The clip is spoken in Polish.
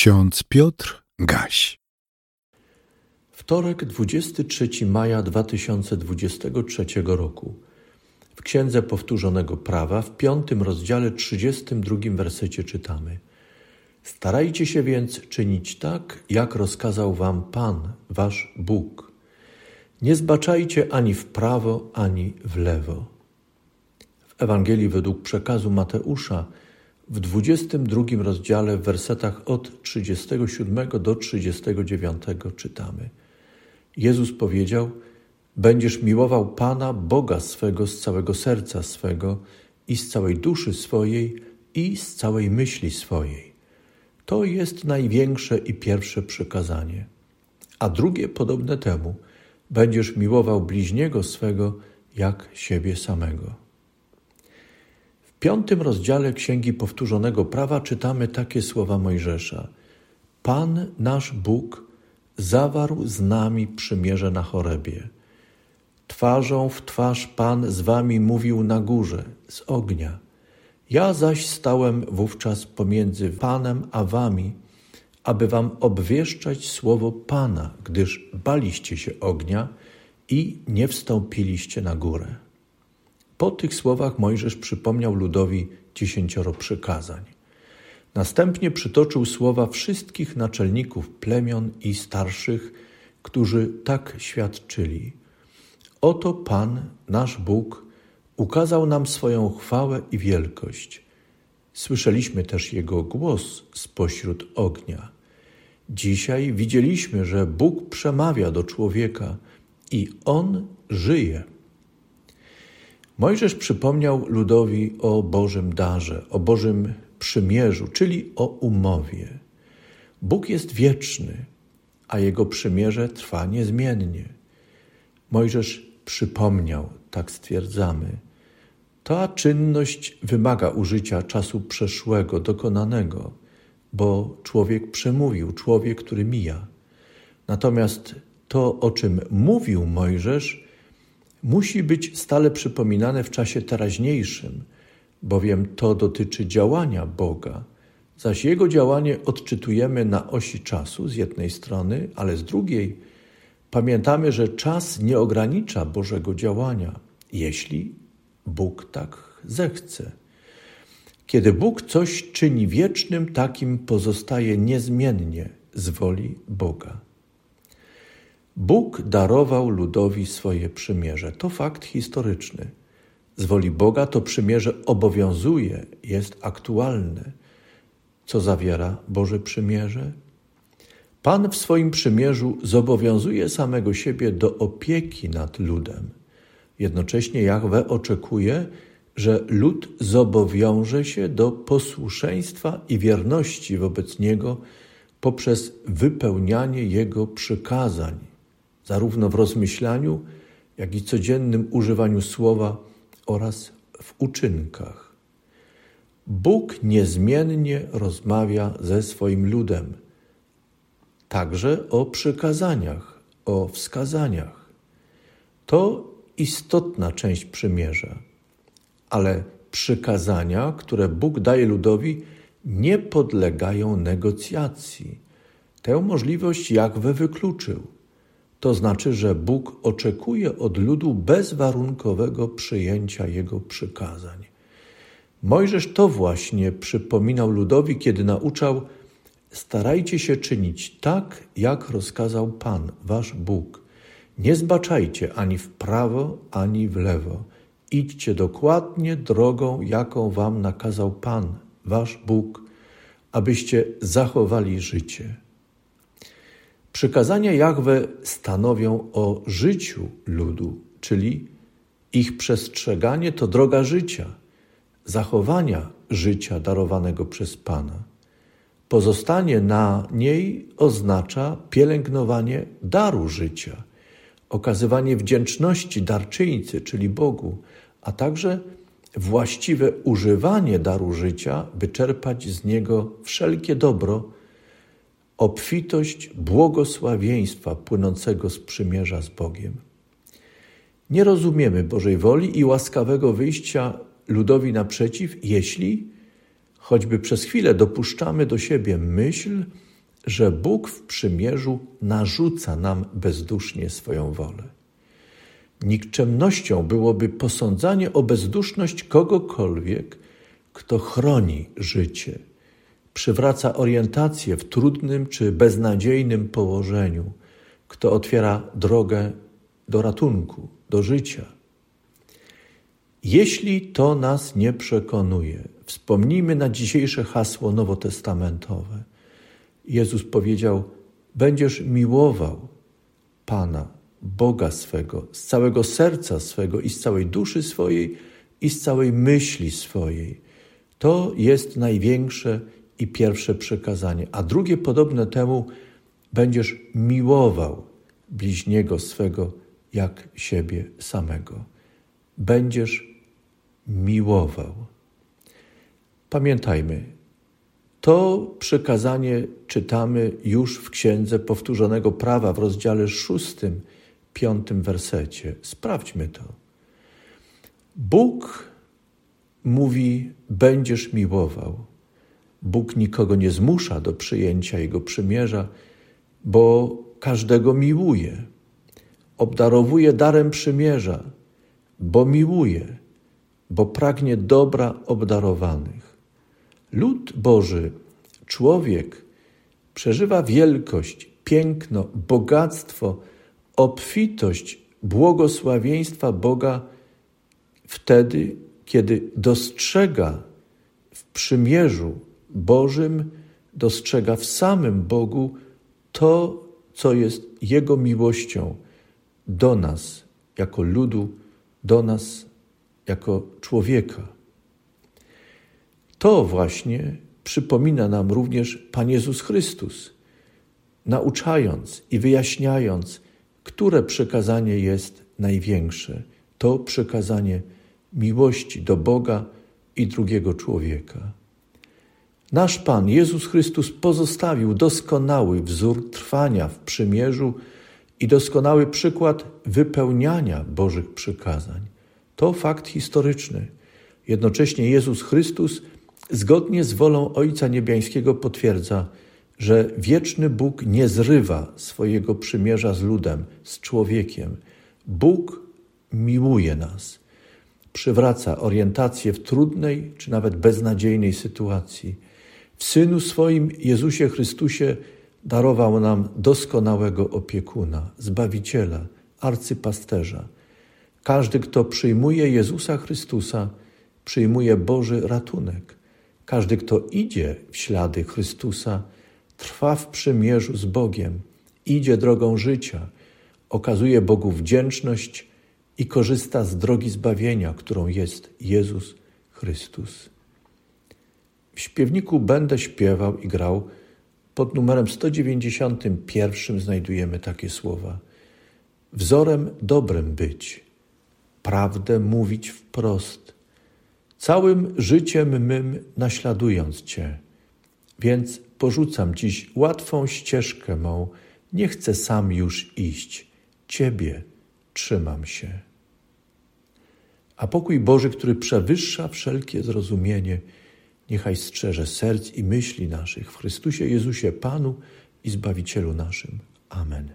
Ksiądz Piotr Gaś. Wtorek, 23 maja 2023 roku. W Księdze Powtórzonego Prawa, w piątym rozdziale, 32 wersecie czytamy: Starajcie się więc czynić tak, jak rozkazał wam Pan, wasz Bóg. Nie zbaczajcie ani w prawo, ani w lewo. W Ewangelii według przekazu Mateusza w 22 rozdziale w wersetach od 37 do 39 czytamy. Jezus powiedział: Będziesz miłował Pana, Boga swego z całego serca swego i z całej duszy swojej i z całej myśli swojej. To jest największe i pierwsze przykazanie. A drugie podobne temu: będziesz miłował bliźniego swego jak siebie samego piątym rozdziale Księgi Powtórzonego Prawa czytamy takie słowa Mojżesza. Pan nasz Bóg zawarł z nami przymierze na chorebie. Twarzą w twarz Pan z wami mówił na górze, z ognia. Ja zaś stałem wówczas pomiędzy Panem a wami, aby wam obwieszczać słowo Pana, gdyż baliście się ognia i nie wstąpiliście na górę. Po tych słowach Mojżesz przypomniał ludowi dziesięcioro przykazań. Następnie przytoczył słowa wszystkich naczelników plemion i starszych, którzy tak świadczyli. Oto Pan, nasz Bóg, ukazał nam swoją chwałę i wielkość. Słyszeliśmy też Jego głos spośród ognia. Dzisiaj widzieliśmy, że Bóg przemawia do człowieka i On żyje. Mojżesz przypomniał ludowi o Bożym darze, o Bożym przymierzu, czyli o umowie. Bóg jest wieczny, a jego przymierze trwa niezmiennie. Mojżesz przypomniał, tak stwierdzamy. Ta czynność wymaga użycia czasu przeszłego, dokonanego, bo człowiek przemówił, człowiek, który mija. Natomiast to, o czym mówił Mojżesz, musi być stale przypominane w czasie teraźniejszym, bowiem to dotyczy działania Boga, zaś Jego działanie odczytujemy na osi czasu z jednej strony, ale z drugiej pamiętamy, że czas nie ogranicza Bożego działania, jeśli Bóg tak zechce. Kiedy Bóg coś czyni wiecznym, takim pozostaje niezmiennie z woli Boga. Bóg darował ludowi swoje przymierze. To fakt historyczny. Z woli Boga to przymierze obowiązuje, jest aktualne. Co zawiera Boże przymierze? Pan w swoim przymierzu zobowiązuje samego siebie do opieki nad ludem. Jednocześnie Jahwe oczekuje, że lud zobowiąże się do posłuszeństwa i wierności wobec Niego poprzez wypełnianie Jego przykazań zarówno w rozmyślaniu, jak i codziennym używaniu słowa oraz w uczynkach. Bóg niezmiennie rozmawia ze swoim ludem, także o przykazaniach, o wskazaniach. To istotna część przymierza, ale przykazania, które Bóg daje ludowi, nie podlegają negocjacji. Tę możliwość Jakwe wykluczył. To znaczy, że Bóg oczekuje od ludu bezwarunkowego przyjęcia Jego przykazań. Mojżesz to właśnie przypominał ludowi, kiedy nauczał: Starajcie się czynić tak, jak rozkazał Pan, wasz Bóg. Nie zbaczajcie ani w prawo, ani w lewo. Idźcie dokładnie drogą, jaką wam nakazał Pan, wasz Bóg, abyście zachowali życie. Przykazania Jahwe stanowią o życiu ludu, czyli ich przestrzeganie to droga życia, zachowania życia darowanego przez Pana. Pozostanie na niej oznacza pielęgnowanie daru życia, okazywanie wdzięczności darczyńcy, czyli Bogu, a także właściwe używanie daru życia, by czerpać z niego wszelkie dobro obfitość błogosławieństwa płynącego z przymierza z Bogiem. Nie rozumiemy Bożej woli i łaskawego wyjścia ludowi naprzeciw, jeśli choćby przez chwilę dopuszczamy do siebie myśl, że Bóg w przymierzu narzuca nam bezdusznie swoją wolę. Nikczemnością byłoby posądzanie o bezduszność kogokolwiek, kto chroni życie, przywraca orientację w trudnym czy beznadziejnym położeniu, kto otwiera drogę do ratunku, do życia. Jeśli to nas nie przekonuje, wspomnijmy na dzisiejsze hasło nowotestamentowe. Jezus powiedział: Będziesz miłował Pana, Boga swego, z całego serca swego i z całej duszy swojej i z całej myśli swojej. To jest największe i pierwsze przekazanie. A drugie podobne temu: będziesz miłował bliźniego swego jak siebie samego. Będziesz miłował. Pamiętajmy, to przekazanie czytamy już w Księdze Powtórzonego Prawa w rozdziale szóstym, piątym wersecie. Sprawdźmy to. Bóg mówi: Będziesz miłował. Bóg nikogo nie zmusza do przyjęcia Jego przymierza, bo każdego miłuje. Obdarowuje darem przymierza, bo miłuje, bo pragnie dobra obdarowanych. Lud Boży, człowiek, przeżywa wielkość, piękno, bogactwo, obfitość, błogosławieństwa Boga wtedy, kiedy dostrzega w przymierzu Bożym, dostrzega w samym Bogu to, co jest Jego miłością do nas jako ludu, do nas jako człowieka. To właśnie przypomina nam również Pan Jezus Chrystus, nauczając i wyjaśniając, które przekazanie jest największe. To przekazanie miłości do Boga i drugiego człowieka. Nasz Pan Jezus Chrystus pozostawił doskonały wzór trwania w przymierzu i doskonały przykład wypełniania Bożych przykazań. To fakt historyczny. Jednocześnie Jezus Chrystus zgodnie z wolą Ojca Niebiańskiego potwierdza, że wieczny Bóg nie zrywa swojego przymierza z ludem, z człowiekiem. Bóg miłuje nas, przywraca orientację w trudnej czy nawet beznadziejnej sytuacji. W Synu swoim Jezusie Chrystusie darował nam doskonałego opiekuna, zbawiciela, arcypasterza. Każdy, kto przyjmuje Jezusa Chrystusa, przyjmuje Boży ratunek. Każdy, kto idzie w ślady Chrystusa, trwa w przymierzu z Bogiem, idzie drogą życia, okazuje Bogu wdzięczność i korzysta z drogi zbawienia, którą jest Jezus Chrystus. W śpiewniku będę śpiewał i grał. Pod numerem 191 znajdujemy takie słowa: Wzorem dobrem być, prawdę mówić wprost całym życiem mym naśladując Cię. Więc porzucam dziś łatwą ścieżkę mą, nie chcę sam już iść, Ciebie trzymam się. A pokój Boży, który przewyższa wszelkie zrozumienie, niechaj strzeże serc i myśli naszych w Chrystusie Jezusie Panu i Zbawicielu naszym. Amen.